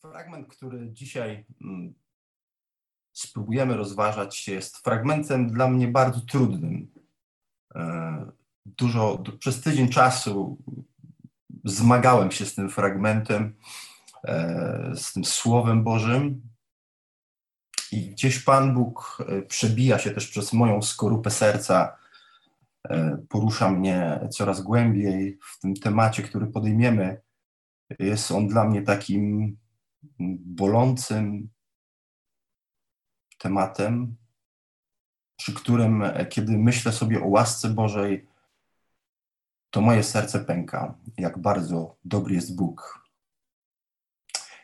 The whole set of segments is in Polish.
Fragment, który dzisiaj mm, spróbujemy rozważać, jest fragmentem dla mnie bardzo trudnym. E, dużo, przez tydzień czasu zmagałem się z tym fragmentem, e, z tym Słowem Bożym. I gdzieś Pan Bóg e, przebija się też przez moją skorupę serca, porusza mnie coraz głębiej w tym temacie, który podejmiemy. Jest on dla mnie takim bolącym tematem, przy którym, e, kiedy myślę sobie o łasce Bożej, to moje serce pęka, jak bardzo dobry jest Bóg.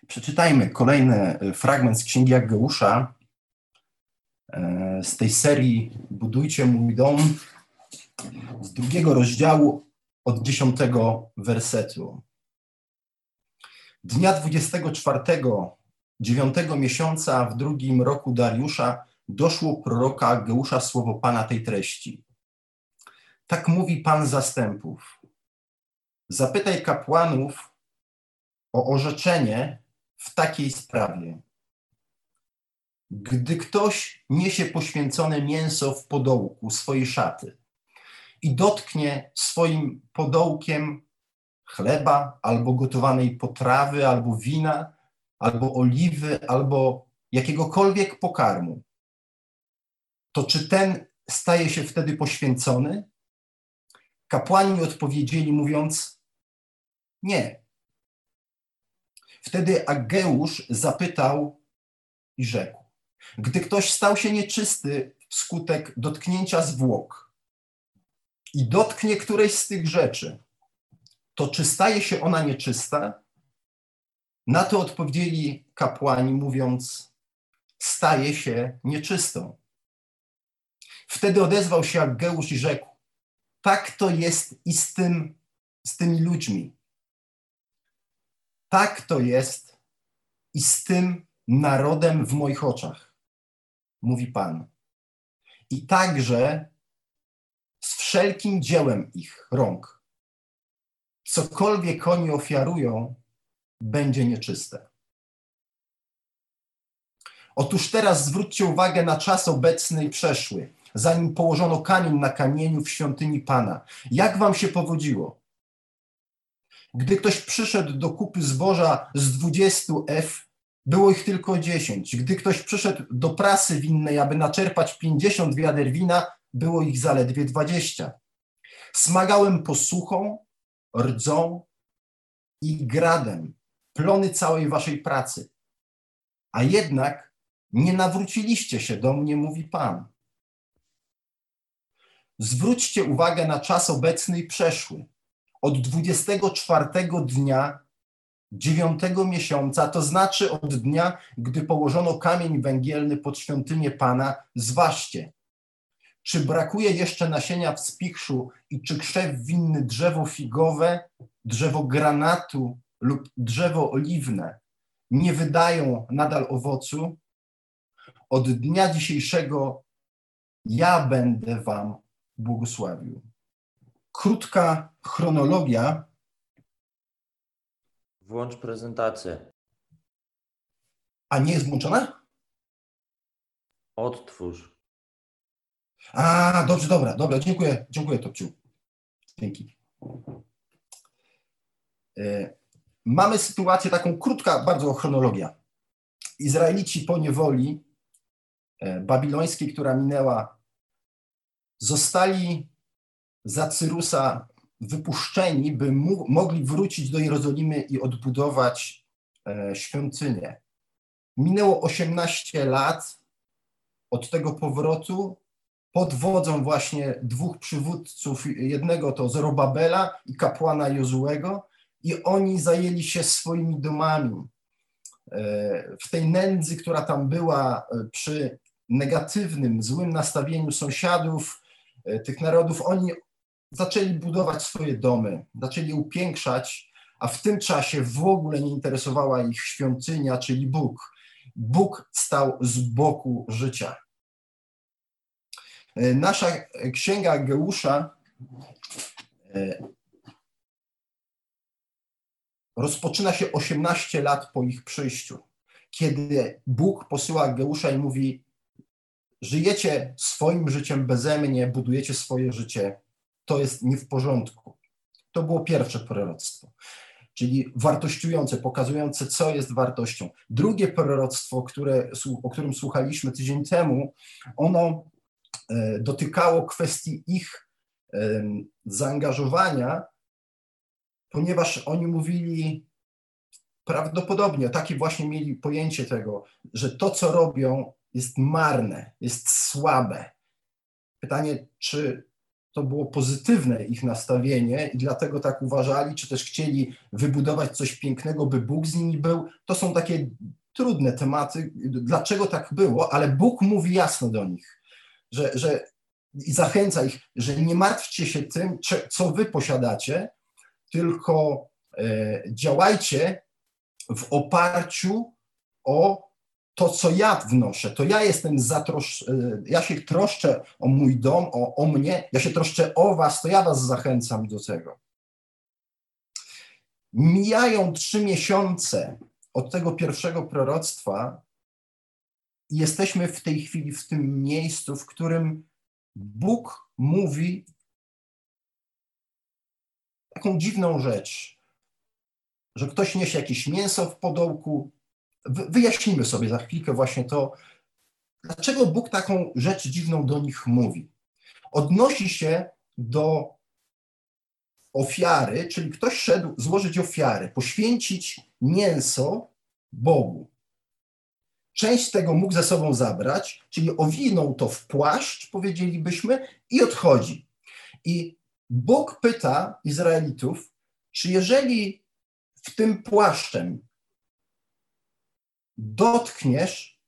Przeczytajmy kolejny e, fragment z Księgi Aggeusza, e, z tej serii Budujcie mój dom, z drugiego rozdziału od dziesiątego wersetu. Dnia 24 dziewiątego miesiąca w drugim roku Dariusza doszło proroka Geusza słowo Pana tej treści. Tak mówi Pan zastępów. Zapytaj kapłanów o orzeczenie w takiej sprawie. Gdy ktoś niesie poświęcone mięso w podołku swojej szaty i dotknie swoim podołkiem chleba, albo gotowanej potrawy, albo wina, albo oliwy, albo jakiegokolwiek pokarmu, to czy ten staje się wtedy poświęcony? Kapłani odpowiedzieli, mówiąc: Nie. Wtedy Ageusz zapytał i rzekł: Gdy ktoś stał się nieczysty wskutek dotknięcia zwłok i dotknie którejś z tych rzeczy, to czy staje się ona nieczysta? Na to odpowiedzieli kapłani, mówiąc: Staje się nieczystą. Wtedy odezwał się Ageusz i rzekł: Tak to jest i z, tym, z tymi ludźmi. Tak to jest i z tym narodem w moich oczach, mówi Pan. I także z wszelkim dziełem ich rąk cokolwiek oni ofiarują, będzie nieczyste. Otóż teraz zwróćcie uwagę na czas obecny i przeszły, zanim położono kamień na kamieniu w świątyni Pana. Jak wam się powodziło? Gdy ktoś przyszedł do kupy zboża z 20 F, było ich tylko 10. Gdy ktoś przyszedł do prasy winnej, aby naczerpać 50 wiader wina, było ich zaledwie 20. Smagałem posłuchą, rdzą i gradem plony całej waszej pracy. A jednak nie nawróciliście się do mnie, mówi Pan. Zwróćcie uwagę na czas obecny i przeszły. Od 24 dnia dziewiątego miesiąca, to znaczy od dnia, gdy położono kamień węgielny pod świątynię Pana, zważcie, czy brakuje jeszcze nasienia w spichrzu i czy krzew winny drzewo figowe, drzewo granatu lub drzewo oliwne nie wydają nadal owocu? Od dnia dzisiejszego ja będę Wam błogosławił. Krótka chronologia. Włącz prezentację. A nie jest włączona? Odtwórz. A, dobrze, dobra, dobra, dziękuję, dziękuję Topciu. Dzięki. E, mamy sytuację taką krótka, bardzo chronologia. Izraelici po niewoli e, babilońskiej, która minęła, zostali za Cyrusa wypuszczeni, by mu, mogli wrócić do Jerozolimy i odbudować e, świątynię. Minęło 18 lat od tego powrotu pod wodzą właśnie dwóch przywódców, jednego to Zorobabela i kapłana Jozułego i oni zajęli się swoimi domami. E, w tej nędzy, która tam była e, przy negatywnym, złym nastawieniu sąsiadów, e, tych narodów, oni zaczęli budować swoje domy, zaczęli upiększać, a w tym czasie w ogóle nie interesowała ich świątynia, czyli Bóg. Bóg stał z boku życia. E, nasza księga Geusza e, rozpoczyna się 18 lat po ich przyjściu, kiedy Bóg posyła Geusza i mówi: Żyjecie swoim życiem beze mnie, budujecie swoje życie, to jest nie w porządku. To było pierwsze proroctwo, czyli wartościujące, pokazujące, co jest wartością. Drugie proroctwo, które, o którym słuchaliśmy tydzień temu, ono dotykało kwestii ich zaangażowania, ponieważ oni mówili prawdopodobnie, takie właśnie mieli pojęcie tego, że to, co robią, jest marne, jest słabe. Pytanie, czy to było pozytywne ich nastawienie i dlatego tak uważali, czy też chcieli wybudować coś pięknego, by Bóg z nimi był. To są takie trudne tematy, dlaczego tak było, ale Bóg mówi jasno do nich, że, że i zachęca ich, że nie martwcie się tym, co wy posiadacie, tylko e, działajcie w oparciu o to, co ja wnoszę, to ja jestem zatrosz, e, ja się troszczę o mój dom, o, o mnie, ja się troszczę o was, to ja was zachęcam do tego. Mijają trzy miesiące od tego pierwszego proroctwa jesteśmy w tej chwili w tym miejscu, w którym Bóg mówi taką dziwną rzecz, że ktoś niesie jakieś mięso w podołku. Wyjaśnimy sobie za chwilkę właśnie to, dlaczego Bóg taką rzecz dziwną do nich mówi. Odnosi się do ofiary, czyli ktoś szedł złożyć ofiarę, poświęcić mięso Bogu. Część tego mógł ze sobą zabrać, czyli owinął to w płaszcz, powiedzielibyśmy, i odchodzi. I Bóg pyta Izraelitów, czy jeżeli w tym płaszczem dotkniesz,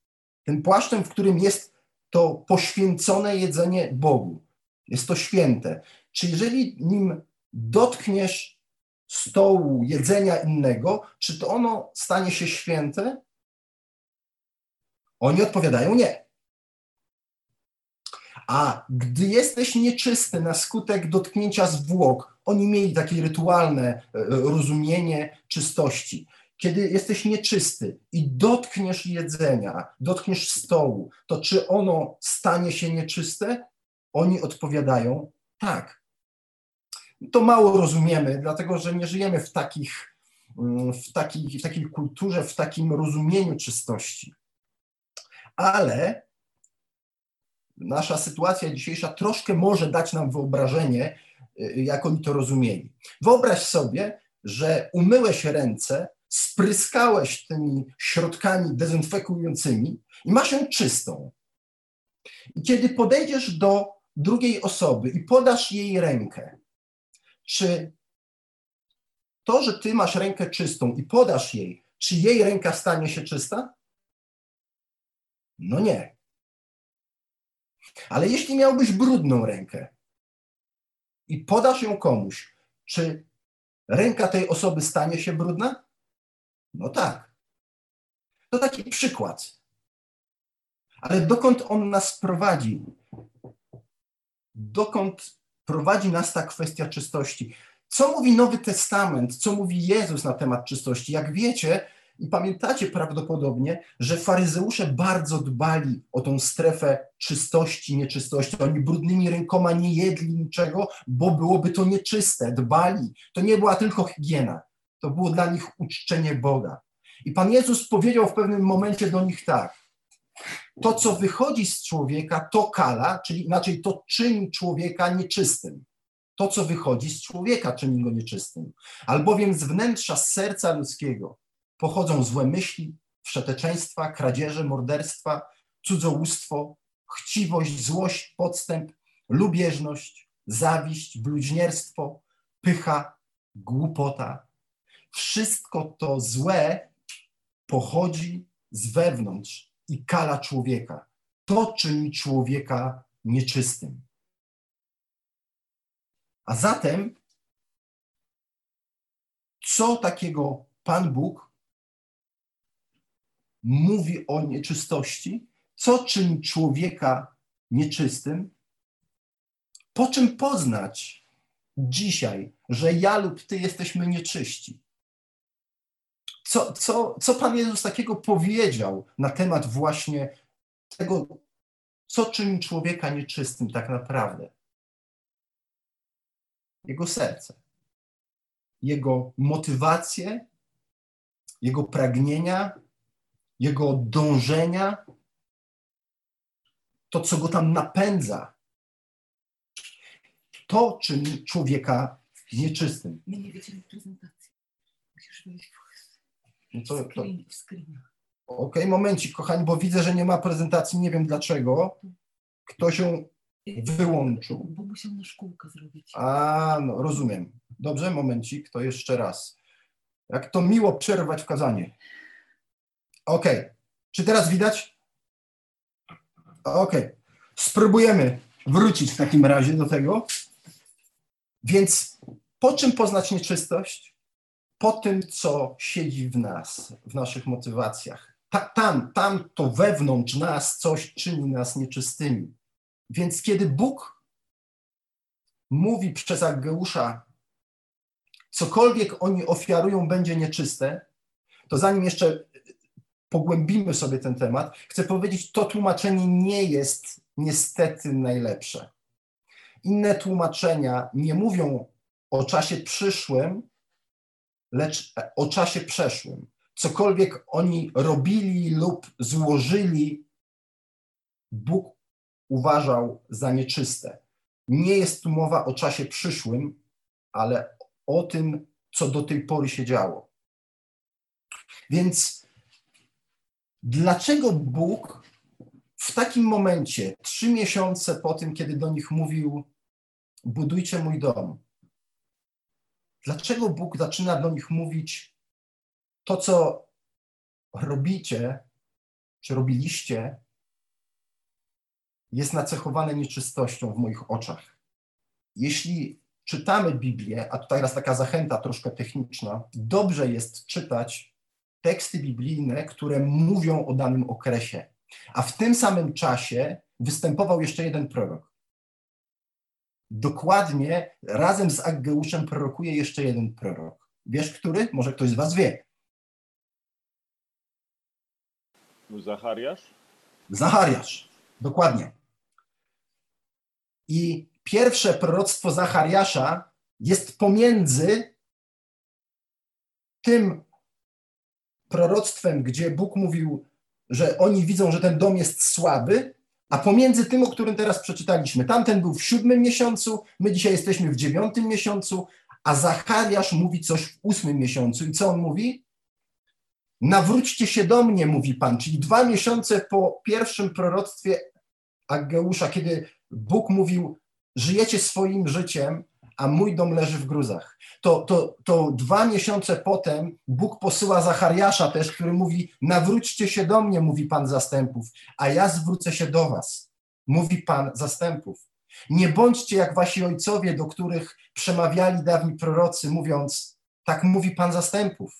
tym płaszczem, w którym jest to poświęcone jedzenie Bogu, jest to święte, czy jeżeli nim dotkniesz stołu jedzenia innego, czy to ono stanie się święte? Oni odpowiadają nie. A gdy jesteś nieczysty na skutek dotknięcia zwłok, oni mieli takie rytualne e, rozumienie czystości. Kiedy jesteś nieczysty i dotkniesz jedzenia, dotkniesz stołu, to czy ono stanie się nieczyste? Oni odpowiadają tak. To mało rozumiemy, dlatego że nie żyjemy w, takich, mm, w, w takiej kulturze, w takim rozumieniu czystości. Ale nasza sytuacja dzisiejsza troszkę może dać nam wyobrażenie, y, jak oni to rozumieli. Wyobraź sobie, że umyłeś ręce, spryskałeś tymi środkami dezynfekującymi i masz ją czystą. I kiedy podejdziesz do drugiej osoby i podasz jej rękę, czy to, że ty masz rękę czystą i podasz jej, czy jej ręka stanie się czysta? No nie. Ale jeśli miałbyś brudną rękę i podasz ją komuś, czy ręka tej osoby stanie się brudna? No tak. To taki przykład. Ale dokąd on nas prowadzi? Dokąd prowadzi nas ta kwestia czystości? Co mówi Nowy Testament? Co mówi Jezus na temat czystości? Jak wiecie, i pamiętacie prawdopodobnie, że faryzeusze bardzo dbali o tą strefę czystości, nieczystości. Oni brudnymi rękoma nie jedli niczego, bo byłoby to nieczyste. Dbali. To nie była tylko higiena. To było dla nich uczczenie Boga. I Pan Jezus powiedział w pewnym momencie do nich tak. To, co wychodzi z człowieka, to kala, czyli inaczej to czyni człowieka nieczystym. To, co wychodzi z człowieka, czyni go nieczystym. Albowiem z wnętrza serca ludzkiego pochodzą złe myśli, wszeteczeństwa, kradzieże, morderstwa, cudzołóstwo, chciwość, złość, podstęp, lubieżność, zawiść, bluźnierstwo, pycha, głupota. Wszystko to złe pochodzi z wewnątrz i kala człowieka. To czyni człowieka nieczystym. A zatem, co takiego Pan Bóg mówi o nieczystości, co czyni człowieka nieczystym, po czym poznać dzisiaj, że ja lub ty jesteśmy nieczyści. Co, co, co Pan Jezus takiego powiedział na temat właśnie tego, co czyni człowieka nieczystym tak naprawdę? Jego serce, jego motywacje, jego pragnienia, jego dążenia, to, co go tam napędza, to czyni człowieka nieczystym. My nie widzimy prezentacji. Musisz wyjść No to, w, to. Okej, momencik, kochani, bo widzę, że nie ma prezentacji, nie wiem dlaczego. Kto się wyłączył? Bo musiał na szkółkę zrobić. A, no rozumiem. Dobrze, momencik, to jeszcze raz. Jak to miło przerwać w kazanie. Okej. Czy teraz widać? Okej. Spróbujemy wrócić w takim razie do tego. Więc po czym poznać nieczystość? Po tym, co siedzi w nas, w naszych motywacjach. Ta, tam, tam to wewnątrz nas coś czyni nas nieczystymi. Więc kiedy Bóg mówi przez Aggeusza, cokolwiek oni ofiarują będzie nieczyste, to zanim jeszcze pogłębimy sobie ten temat, chcę powiedzieć, to tłumaczenie nie jest niestety najlepsze. Inne tłumaczenia nie mówią o czasie przyszłym, lecz o czasie przeszłym. Cokolwiek oni robili lub złożyli, Bóg uważał za nieczyste. Nie jest tu mowa o czasie przyszłym, ale o tym, co do tej pory się działo. Więc dlaczego Bóg w takim momencie, trzy miesiące po tym, kiedy do nich mówił: Budujcie mój dom, dlaczego Bóg zaczyna do nich mówić to, co robicie, czy robiliście, jest nacechowane nieczystością w moich oczach. Jeśli czytamy Biblię, a tutaj raz taka zachęta troszkę techniczna, dobrze jest czytać teksty biblijne, które mówią o danym okresie. A w tym samym czasie występował jeszcze jeden prorok. Dokładnie razem z Aggeuszem prorokuje jeszcze jeden prorok. Wiesz, który? Może ktoś z Was wie. Zachariasz? Zachariasz. Dokładnie. I pierwsze proroctwo Zachariasza jest pomiędzy tym proroctwem, gdzie Bóg mówił, że oni widzą, że ten dom jest słaby, a pomiędzy tym, o którym teraz przeczytaliśmy. Tamten był w siódmym miesiącu, my dzisiaj jesteśmy w dziewiątym miesiącu, a Zachariasz mówi coś w ósmym miesiącu. I co on mówi? Nawróćcie się do mnie, mówi Pan. Czyli dwa miesiące po pierwszym proroctwie Aggeusza, kiedy Bóg mówił, żyjecie swoim życiem, a mój dom leży w gruzach. To, to, to dwa miesiące potem Bóg posyła Zachariasza też, który mówi, nawróćcie się do mnie, mówi Pan zastępów, a ja zwrócę się do was, mówi Pan zastępów. Nie bądźcie jak wasi ojcowie, do których przemawiali dawni prorocy, mówiąc, tak mówi Pan zastępów.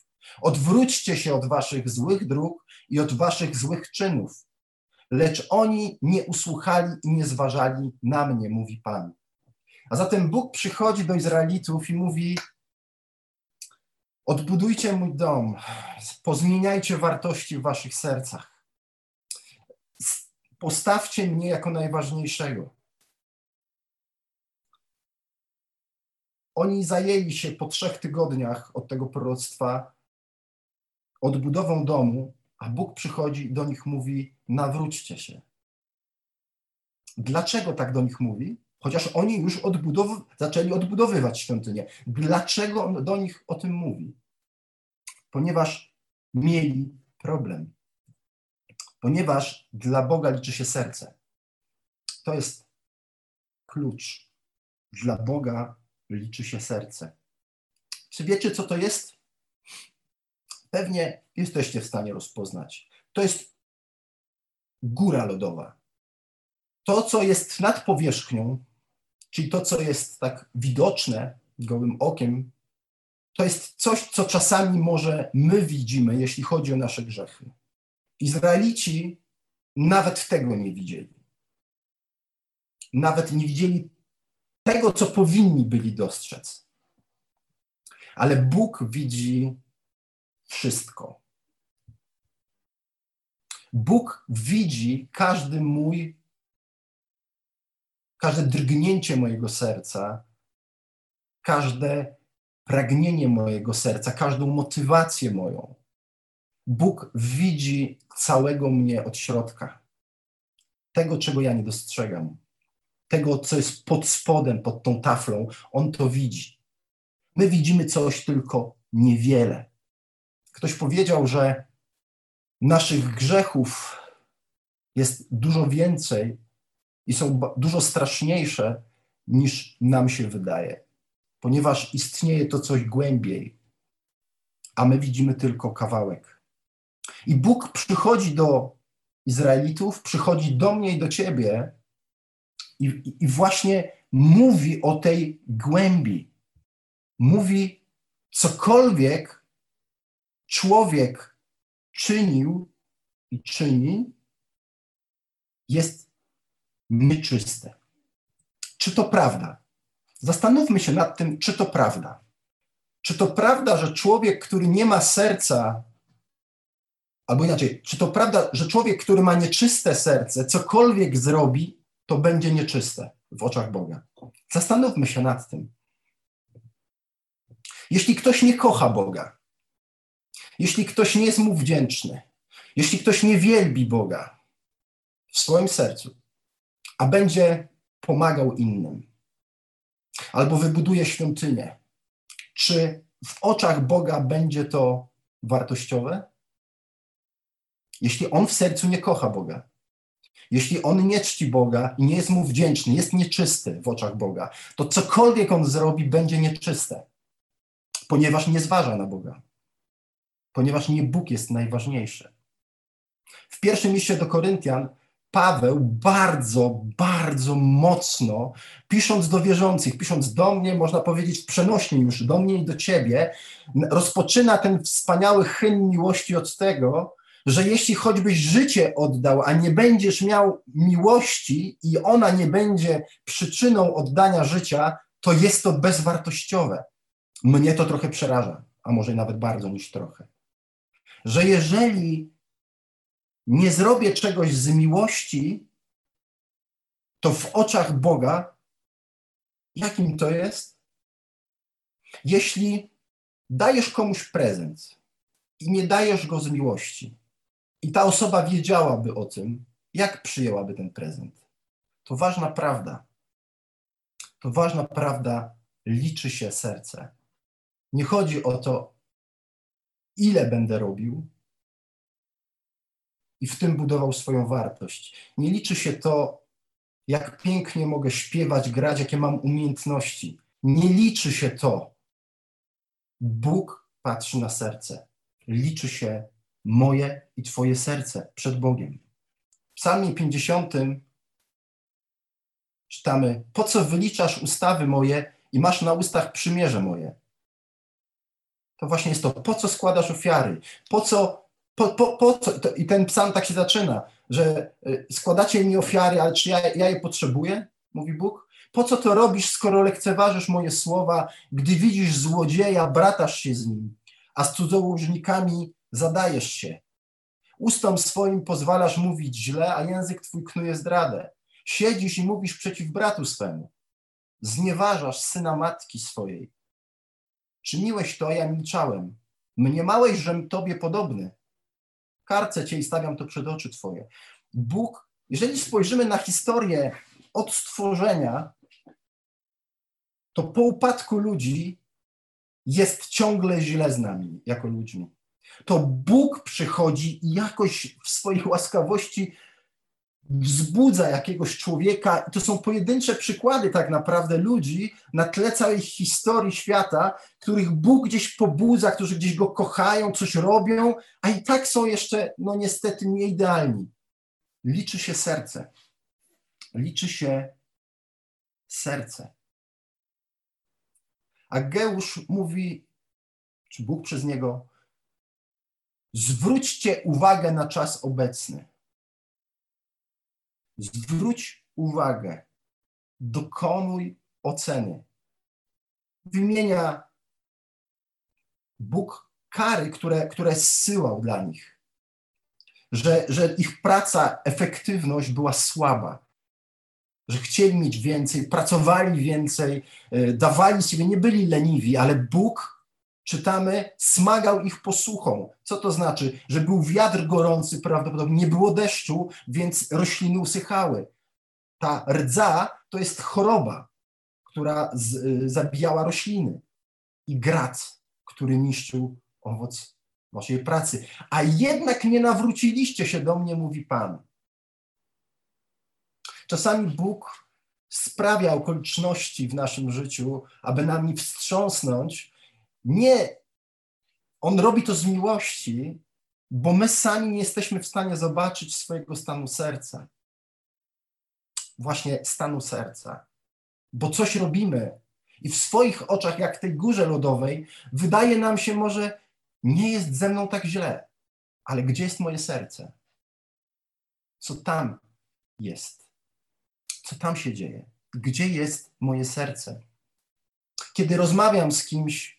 Odwróćcie się od waszych złych dróg i od waszych złych czynów. Lecz oni nie usłuchali i nie zważali na mnie, mówi Pan. A zatem Bóg przychodzi do Izraelitów i mówi: Odbudujcie mój dom, pozmieniajcie wartości w waszych sercach. Postawcie mnie jako najważniejszego. Oni zajęli się po trzech tygodniach od tego proroctwa odbudową domu, a Bóg przychodzi i do nich mówi: nawróćcie się. Dlaczego tak do nich mówi? Chociaż oni już odbudow- zaczęli odbudowywać świątynię. Dlaczego on do nich o tym mówi? Ponieważ mieli problem. Ponieważ dla Boga liczy się serce. To jest klucz. Dla Boga liczy się serce. Czy wiecie, co to jest? Pewnie jesteście w stanie rozpoznać. To jest góra lodowa. To, co jest nad powierzchnią, czyli to, co jest tak widoczne gołym okiem, to jest coś, co czasami może my widzimy, jeśli chodzi o nasze grzechy. Izraelici nawet tego nie widzieli. Nawet nie widzieli tego, co powinni byli dostrzec. Ale Bóg widzi wszystko. Bóg widzi każdy mój, każde drgnięcie mojego serca, każde pragnienie mojego serca, każdą motywację moją. Bóg widzi całego mnie od środka. Tego, czego ja nie dostrzegam. Tego, co jest pod spodem, pod tą taflą, On to widzi. My widzimy coś tylko niewiele. Ktoś powiedział, że naszych grzechów jest dużo więcej i są dużo straszniejsze niż nam się wydaje, ponieważ istnieje to coś głębiej, a my widzimy tylko kawałek. I Bóg przychodzi do Izraelitów, przychodzi do mnie i do ciebie i, i właśnie mówi o tej głębi. Mówi cokolwiek człowiek czynił i czyni, jest nieczyste. Czy to prawda? Zastanówmy się nad tym, czy to prawda. Czy to prawda, że człowiek, który nie ma serca, albo inaczej, czy to prawda, że człowiek, który ma nieczyste serce, cokolwiek zrobi, to będzie nieczyste w oczach Boga? Zastanówmy się nad tym. Jeśli ktoś nie kocha Boga, jeśli ktoś nie jest mu wdzięczny, jeśli ktoś nie wielbi Boga w swoim sercu, a będzie pomagał innym, albo wybuduje świątynię, czy w oczach Boga będzie to wartościowe? Jeśli on w sercu nie kocha Boga, jeśli on nie czci Boga i nie jest mu wdzięczny, jest nieczysty w oczach Boga, to cokolwiek on zrobi, będzie nieczyste, ponieważ nie zważa na Boga, ponieważ nie Bóg jest najważniejszy. W pierwszym liście do Koryntian Paweł bardzo, bardzo mocno, pisząc do wierzących, pisząc do mnie, można powiedzieć w przenośni już, do mnie i do ciebie, rozpoczyna ten wspaniały hymn miłości od tego, że jeśli choćbyś życie oddał, a nie będziesz miał miłości i ona nie będzie przyczyną oddania życia, to jest to bezwartościowe. Mnie to trochę przeraża, a może nawet bardzo niż trochę. Że jeżeli nie zrobię czegoś z miłości, to w oczach Boga, jakim to jest? Jeśli dajesz komuś prezent i nie dajesz go z miłości, i ta osoba wiedziałaby o tym, jak przyjęłaby ten prezent, to ważna prawda. To ważna prawda, liczy się serce. Nie chodzi o to, ile będę robił, i w tym budował swoją wartość. Nie liczy się to, jak pięknie mogę śpiewać, grać, jakie mam umiejętności. Nie liczy się to. Bóg patrzy na serce. Liczy się moje i Twoje serce przed Bogiem. W Psalmie 50 czytamy: Po co wyliczasz ustawy moje i masz na ustach przymierze moje? To właśnie jest to, po co składasz ofiary, po co po, po, po co? I ten psalm tak się zaczyna, że y, składacie mi ofiary, ale czy ja, ja je potrzebuję? Mówi Bóg. Po co to robisz, skoro lekceważysz moje słowa, gdy widzisz złodzieja, bratasz się z nim, a z cudzołożnikami zadajesz się? Ustom swoim pozwalasz mówić źle, a język twój knuje zdradę. Siedzisz i mówisz przeciw bratu swemu. Znieważasz syna matki swojej. Czyniłeś to, a ja milczałem. Mniemałeś, żem tobie podobny karcę cię i stawiam to przed oczy twoje. Bóg, jeżeli spojrzymy na historię od stworzenia, to po upadku ludzi jest ciągle źle z nami jako ludźmi. To Bóg przychodzi i jakoś w swojej łaskawości wzbudza jakiegoś człowieka. I to są pojedyncze przykłady tak naprawdę ludzi na tle całej historii świata, których Bóg gdzieś pobudza, którzy gdzieś go kochają, coś robią, a i tak są jeszcze, no niestety, nieidealni. Liczy się serce. Liczy się serce. A Geusz mówi, czy Bóg przez niego, zwróćcie uwagę na czas obecny Zwróć uwagę, dokonuj oceny. Wymienia Bóg kary, które, które zsyłał dla nich. Że, że ich praca, efektywność była słaba. Że chcieli mieć więcej, pracowali więcej, y, dawali siebie, nie byli leniwi, ale Bóg, czytamy, smagał ich posłuchą. Co to znaczy? Że był wiatr gorący, prawdopodobnie nie było deszczu, więc rośliny usychały. Ta rdza to jest choroba, która z, y, zabijała rośliny i grad, który niszczył owoc waszej pracy. A jednak nie nawróciliście się do mnie, mówi Pan. Czasami Bóg sprawia okoliczności w naszym życiu, aby nami wstrząsnąć. Nie, On robi to z miłości, bo my sami nie jesteśmy w stanie zobaczyć swojego stanu serca. Właśnie stanu serca. Bo coś robimy i w swoich oczach, jak tej górze lodowej, wydaje nam się może, nie jest ze mną tak źle, ale gdzie jest moje serce? Co tam jest? Co tam się dzieje? Gdzie jest moje serce? Kiedy rozmawiam z kimś,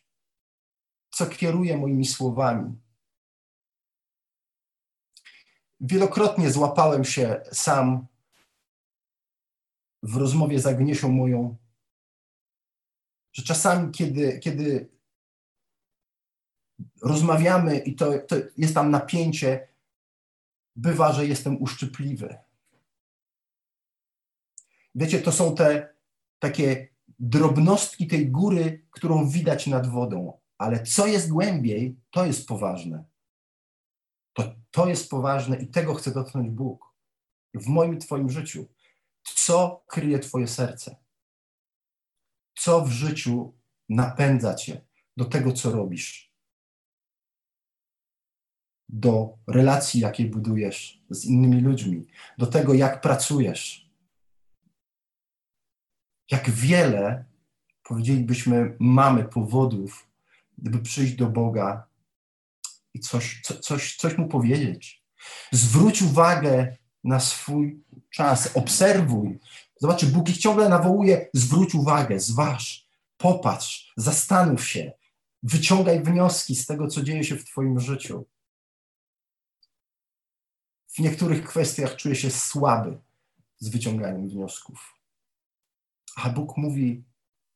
co kieruje moimi słowami, wielokrotnie złapałem się sam w rozmowie z Agniesią moją, że czasami, kiedy, kiedy rozmawiamy i to, to jest tam napięcie, bywa, że jestem uszczypliwy. Wiecie, to są te takie drobnostki tej góry, którą widać nad wodą, ale co jest głębiej, to jest poważne. To, to jest poważne i tego chce dotknąć Bóg w moim Twoim życiu. Co kryje Twoje serce? Co w życiu napędza Cię do tego, co robisz? Do relacji, jakie budujesz z innymi ludźmi, do tego, jak pracujesz. Jak wiele, powiedzielibyśmy, mamy powodów, gdyby przyjść do Boga i coś, co, coś, coś mu powiedzieć. Zwróć uwagę na swój czas, obserwuj. Zobacz, Bóg ich ciągle nawołuje, zwróć uwagę, zważ, popatrz, zastanów się, wyciągaj wnioski z tego, co dzieje się w Twoim życiu. W niektórych kwestiach czuję się słaby z wyciąganiem wniosków. A Bóg mówi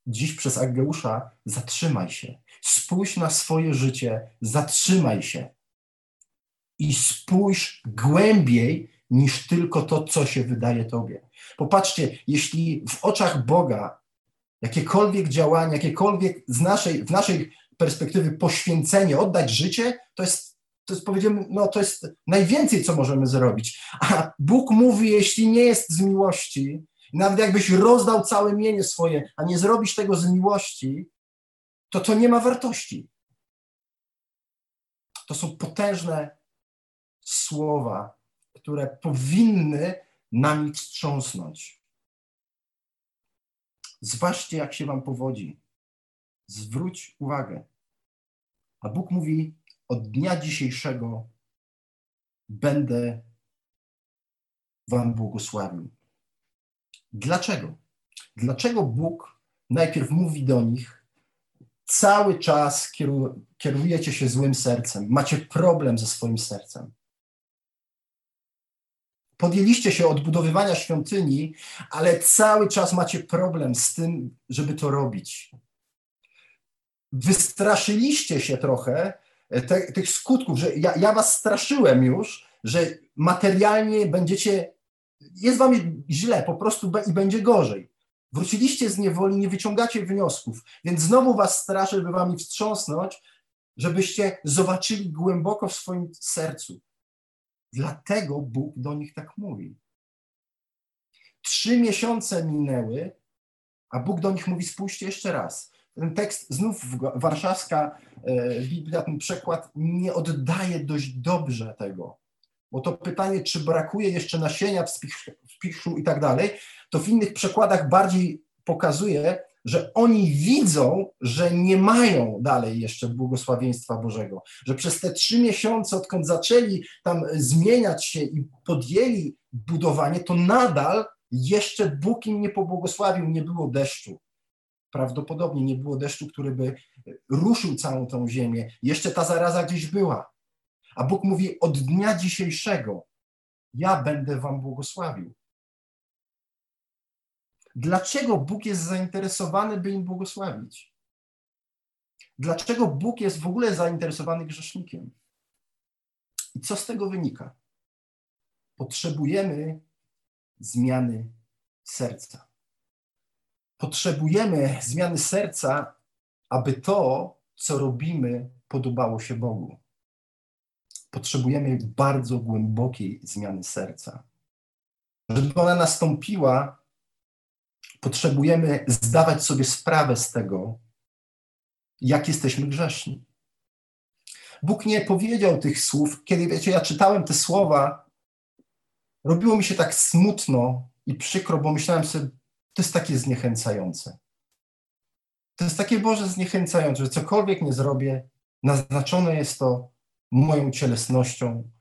dziś przez Ageusza: zatrzymaj się, spójrz na swoje życie, zatrzymaj się i spójrz głębiej niż tylko to, co się wydaje Tobie. Popatrzcie, jeśli w oczach Boga jakiekolwiek działanie, jakiekolwiek z naszej, w naszej perspektywy poświęcenie, oddać życie, to jest, to jest powiedziemy, no to jest najwięcej, co możemy zrobić. A Bóg mówi, jeśli nie jest z miłości, nawet jakbyś rozdał całe mienie swoje, a nie zrobisz tego z miłości, to to nie ma wartości. To są potężne słowa, które powinny nami wstrząsnąć. Zważcie, jak się wam powodzi. Zwróć uwagę. A Bóg mówi: Od dnia dzisiejszego będę wam błogosławił. Dlaczego? Dlaczego Bóg najpierw mówi do nich, cały czas kierujecie się złym sercem, macie problem ze swoim sercem? podjęliście się odbudowywania świątyni, ale cały czas macie problem z tym, żeby to robić. Wystraszyliście się trochę te, tych skutków, że ja, ja was straszyłem już, że materialnie będziecie, jest wam źle po prostu i będzie gorzej. Wróciliście z niewoli, nie wyciągacie wniosków, więc znowu was straszę, by wami wstrząsnąć, żebyście zobaczyli głęboko w swoim sercu, Dlatego Bóg do nich tak mówi. Trzy miesiące minęły, a Bóg do nich mówi: spójrzcie jeszcze raz. Ten tekst, znów warszawska e, Biblia, ten przekład nie oddaje dość dobrze tego. Bo to pytanie, czy brakuje jeszcze nasienia w spiszu i tak dalej, to w innych przekładach bardziej pokazuje, że oni widzą, że nie mają dalej jeszcze błogosławieństwa Bożego, że przez te trzy miesiące, odkąd zaczęli tam zmieniać się i podjęli budowanie, to nadal jeszcze Bóg im nie pobłogosławił, nie było deszczu. Prawdopodobnie nie było deszczu, który by ruszył całą tą ziemię. Jeszcze ta zaraza gdzieś była. A Bóg mówi: Od dnia dzisiejszego ja będę Wam błogosławił. Dlaczego Bóg jest zainteresowany, by im błogosławić? Dlaczego Bóg jest w ogóle zainteresowany grzesznikiem? I co z tego wynika? Potrzebujemy zmiany serca. Potrzebujemy zmiany serca, aby to, co robimy, podobało się Bogu. Potrzebujemy bardzo głębokiej zmiany serca. Żeby ona nastąpiła, potrzebujemy zdawać sobie sprawę z tego, jak jesteśmy grzeszni. Bóg nie powiedział tych słów. Kiedy, wiecie, ja czytałem te słowa, robiło mi się tak smutno i przykro, bo myślałem sobie, to jest takie zniechęcające. To jest takie Boże zniechęcające, że cokolwiek nie zrobię, naznaczone jest to moją cielesnością,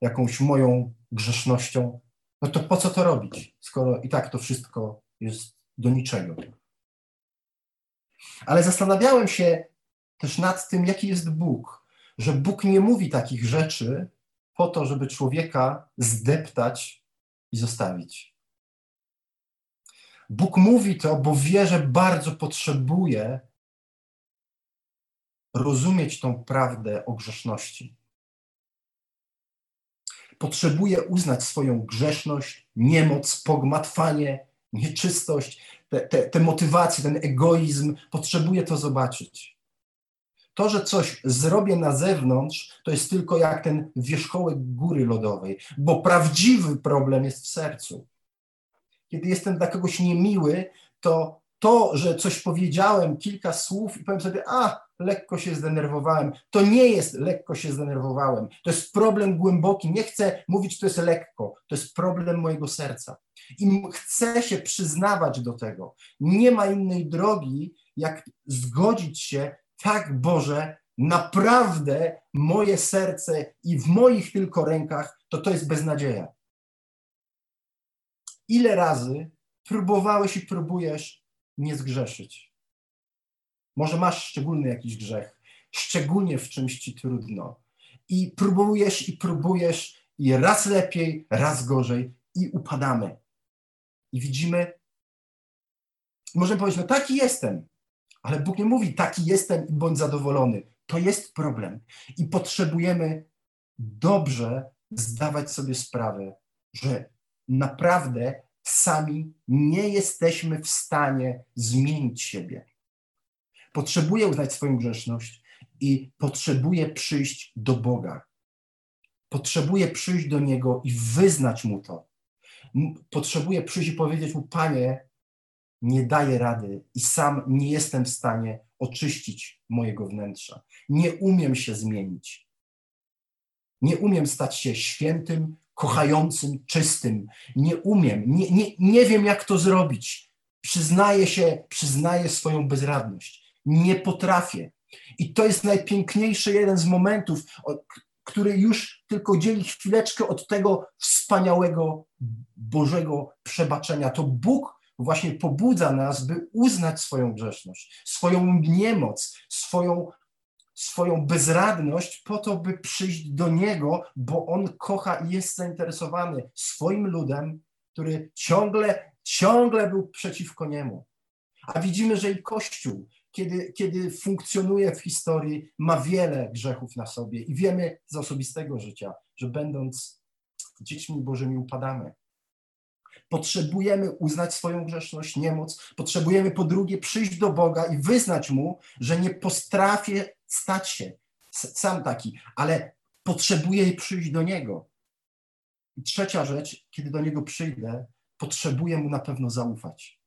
jakąś moją grzesznością. No to po co to robić, skoro i tak to wszystko jest do niczego. Ale zastanawiałem się też nad tym, jaki jest Bóg, że Bóg nie mówi takich rzeczy po to, żeby człowieka zdeptać i zostawić. Bóg mówi to, bo wie, że bardzo potrzebuje rozumieć tą prawdę o grzeszności. Potrzebuje uznać swoją grzeszność, niemoc, pogmatwanie, nieczystość, te, te, te motywacje, ten egoizm. Potrzebuje to zobaczyć. To, że coś zrobię na zewnątrz, to jest tylko jak ten wierzchołek góry lodowej, bo prawdziwy problem jest w sercu. Kiedy jestem dla kogoś niemiły, to to, że coś powiedziałem, kilka słów i powiem sobie, a, lekko się zdenerwowałem. To nie jest lekko się zdenerwowałem. To jest problem głęboki. Nie chcę mówić, to jest lekko. To jest problem mojego serca. I chcę się przyznawać do tego. Nie ma innej drogi, jak zgodzić się, tak Boże, naprawdę moje serce i w moich tylko rękach, to to jest beznadzieja. Ile razy próbowałeś i próbujesz nie zgrzeszyć? Może masz szczególny jakiś grzech, szczególnie w czymś ci trudno. I próbujesz i próbujesz, i raz lepiej, raz gorzej, i upadamy. I widzimy, możemy powiedzieć, no taki jestem, ale Bóg nie mówi, taki jestem i bądź zadowolony. To jest problem. I potrzebujemy dobrze zdawać sobie sprawę, że naprawdę sami nie jesteśmy w stanie zmienić siebie. Potrzebuję uznać swoją grzeszność i potrzebuję przyjść do Boga. Potrzebuję przyjść do Niego i wyznać Mu to. Potrzebuję przyjść i powiedzieć Mu, Panie, nie daję rady i sam nie jestem w stanie oczyścić mojego wnętrza. Nie umiem się zmienić. Nie umiem stać się świętym, kochającym, czystym. Nie umiem, nie, nie, nie wiem, jak to zrobić. Przyznaję się, przyznaję swoją bezradność. Nie potrafię. I to jest najpiękniejszy jeden z momentów, który już tylko dzieli chwileczkę od tego wspaniałego Bożego przebaczenia. To Bóg właśnie pobudza nas, by uznać swoją grzeszność, swoją niemoc, swoją, swoją bezradność, po to, by przyjść do Niego, bo On kocha i jest zainteresowany swoim ludem, który ciągle, ciągle był przeciwko Niemu. A widzimy, że i Kościół, kiedy, kiedy funkcjonuje w historii, ma wiele grzechów na sobie i wiemy z osobistego życia, że będąc dziećmi Bożymi upadamy. Potrzebujemy uznać swoją grzeszność, niemoc. Potrzebujemy po drugie przyjść do Boga i wyznać Mu, że nie potrafię stać się sam taki, ale potrzebuję przyjść do Niego. I trzecia rzecz, kiedy do Niego przyjdę, potrzebuję Mu na pewno zaufać,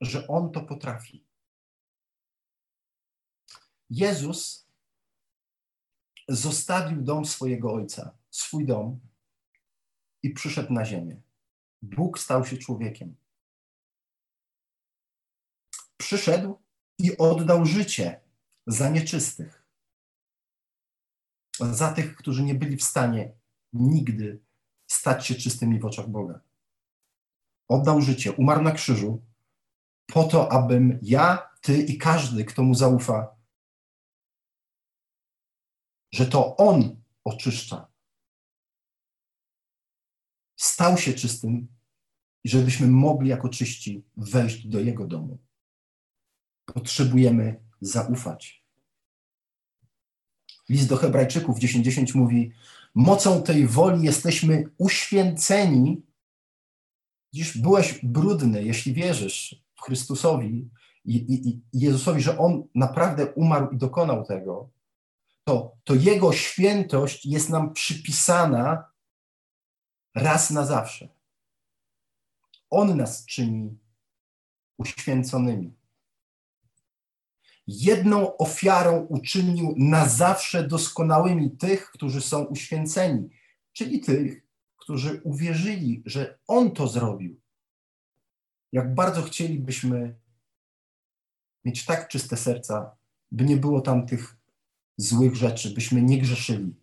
że On to potrafi. Jezus zostawił dom swojego Ojca, swój dom i przyszedł na ziemię. Bóg stał się człowiekiem. Przyszedł i oddał życie za nieczystych, za tych, którzy nie byli w stanie nigdy stać się czystymi w oczach Boga. Oddał życie, umarł na krzyżu, po to, abym ja, Ty i każdy, kto mu zaufa, że to On oczyszcza. Stał się czystym, żebyśmy mogli jako czyści wejść do Jego domu. Potrzebujemy zaufać. List do Hebrajczyków 10:10 mówi: Mocą tej woli jesteśmy uświęceni. Dziś byłeś brudny, jeśli wierzysz w Chrystusowi i, i, i Jezusowi, że On naprawdę umarł i dokonał tego, to, to Jego świętość jest nam przypisana raz na zawsze. On nas czyni uświęconymi. Jedną ofiarą uczynił na zawsze doskonałymi tych, którzy są uświęceni, czyli tych, którzy uwierzyli, że On to zrobił. Jak bardzo chcielibyśmy mieć tak czyste serca, by nie było tam tych złych rzeczy, byśmy nie grzeszyli.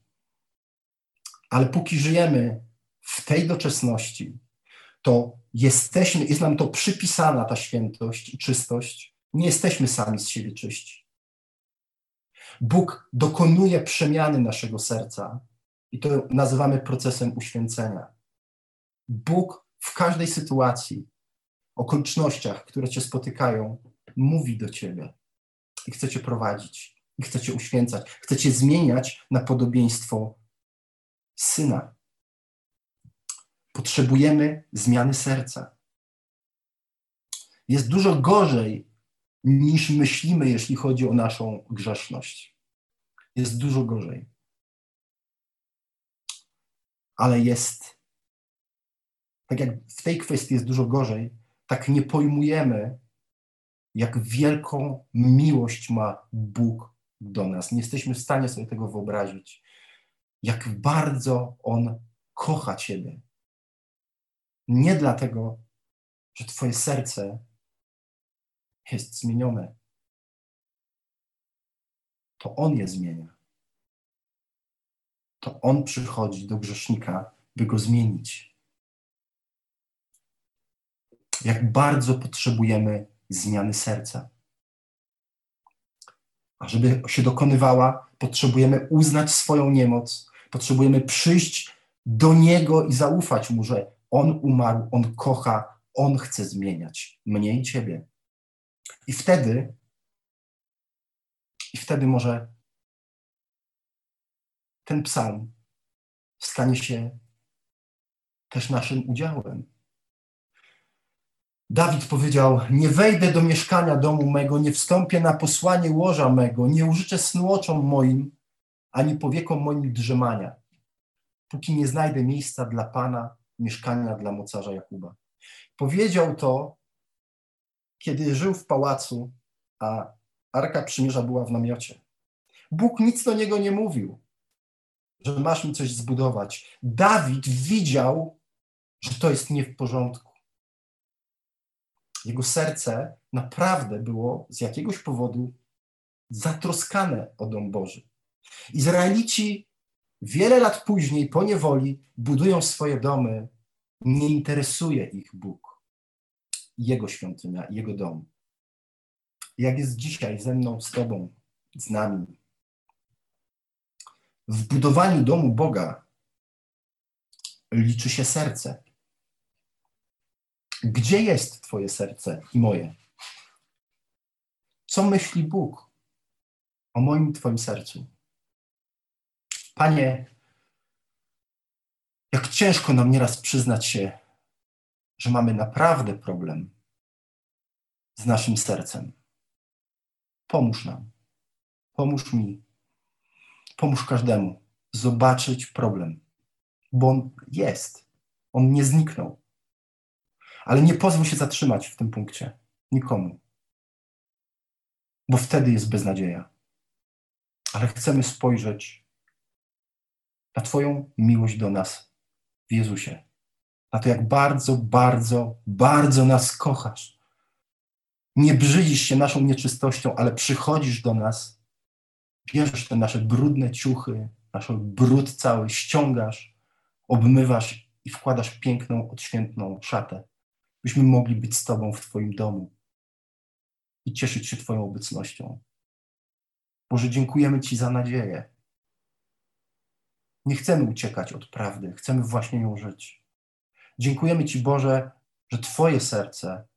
Ale póki żyjemy w tej doczesności, to jesteśmy, jest nam to przypisana ta świętość i czystość. Nie jesteśmy sami z siebie czyści. Bóg dokonuje przemiany naszego serca i to nazywamy procesem uświęcenia. Bóg w każdej sytuacji, okolicznościach, które cię spotykają, mówi do ciebie i chce cię prowadzić, i chce cię uświęcać, chce cię zmieniać na podobieństwo syna. Potrzebujemy zmiany serca. Jest dużo gorzej niż myślimy, jeśli chodzi o naszą grzeszność. Jest dużo gorzej. Ale jest, tak jak w tej kwestii jest dużo gorzej, tak nie pojmujemy, jak wielką miłość ma Bóg do nas. Nie jesteśmy w stanie sobie tego wyobrazić. Jak bardzo On kocha Ciebie. Nie dlatego, że Twoje serce jest zmienione. To On je zmienia. To On przychodzi do grzesznika, by go zmienić. Jak bardzo potrzebujemy zmiany serca. A żeby się dokonywała, potrzebujemy uznać swoją niemoc, potrzebujemy przyjść do Niego i zaufać Mu, że On umarł, On kocha, On chce zmieniać mnie i Ciebie. I wtedy, i wtedy może ten psalm stanie się też naszym udziałem. Dawid powiedział: Nie wejdę do mieszkania domu mego, nie wstąpię na posłanie łoża mego, nie użyczę snu oczom moim, ani powiekom moim drzemania, póki nie znajdę miejsca dla Pana, mieszkania dla mocarza Jakuba. Powiedział to kiedy żył w pałacu, a Arka Przymierza była w namiocie. Bóg nic do niego nie mówił, że masz mi coś zbudować. Dawid widział, że to jest nie w porządku. Jego serce naprawdę było z jakiegoś powodu zatroskane o dom Boży. Izraelici wiele lat później po niewoli budują swoje domy, nie interesuje ich Bóg. Jego świątynia, Jego dom. Jak jest dzisiaj ze mną, z Tobą, z nami. W budowaniu domu Boga liczy się serce. Gdzie jest Twoje serce i moje? Co myśli Bóg o moim Twoim sercu? Panie, jak ciężko nam nieraz przyznać się, że mamy naprawdę problem z naszym sercem. Pomóż nam, pomóż mi, pomóż każdemu zobaczyć problem, bo on jest, on nie zniknął. Ale nie pozwól się zatrzymać w tym punkcie nikomu, bo wtedy jest beznadzieja. Ale chcemy spojrzeć na Twoją miłość do nas w Jezusie na to, jak bardzo, bardzo, bardzo nas kochasz. Nie brzydzisz się naszą nieczystością, ale przychodzisz do nas, bierzesz te nasze brudne ciuchy, nasz brud cały, ściągasz, obmywasz i wkładasz piękną, odświętną szatę, byśmy mogli być z Tobą w Twoim domu. i cieszyć się Twoją obecnością. Boże, dziękujemy Ci za nadzieję. Nie chcemy uciekać od prawdy, chcemy właśnie ją żyć. Dziękujemy Ci, Boże, że Twoje serce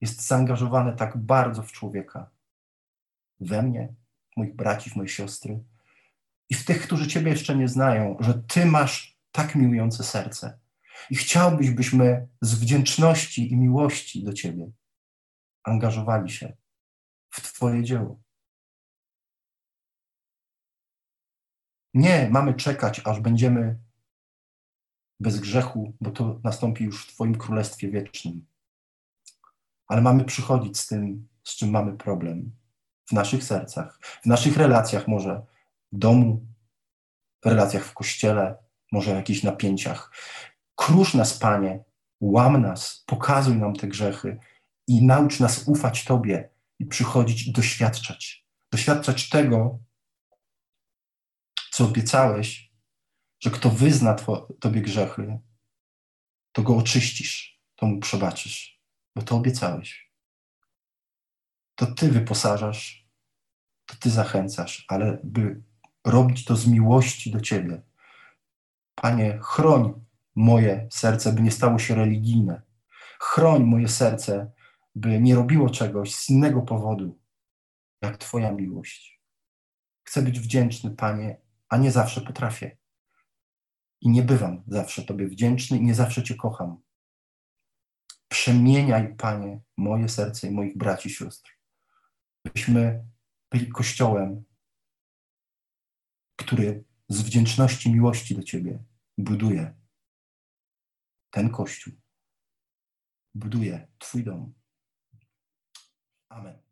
jest zaangażowane tak bardzo w człowieka. We mnie, w moich braci, w moje siostry i w tych, którzy Ciebie jeszcze nie znają, że Ty masz tak miłujące serce. I chciałbyś, byśmy z wdzięczności i miłości do Ciebie angażowali się w Twoje dzieło. Nie mamy czekać, aż będziemy bez grzechu, bo to nastąpi już w Twoim Królestwie Wiecznym. Ale mamy przychodzić z tym, z czym mamy problem w naszych sercach, w naszych relacjach, może w domu, w relacjach w kościele, może w jakichś napięciach. Krusz nas, Panie, łam nas, pokazuj nam te grzechy i naucz nas ufać Tobie i przychodzić i doświadczać. Doświadczać tego, co obiecałeś, że kto wyzna Tobie grzechy, to go oczyścisz, to mu przebaczysz, bo to obiecałeś. To Ty wyposażasz, to Ty zachęcasz, ale by robić to z miłości do Ciebie. Panie, chroń moje serce, by nie stało się religijne. Chroń moje serce, by nie robiło czegoś z innego powodu, jak Twoja miłość. Chcę być wdzięczny, Panie, a nie zawsze potrafię. I nie bywam zawsze Tobie wdzięczny i nie zawsze Cię kocham. Przemieniaj, Panie, moje serce i moich braci i sióstr. Byśmy byli kościołem, który z wdzięczności miłości do Ciebie buduje ten kościół. Buduje Twój dom. Amen.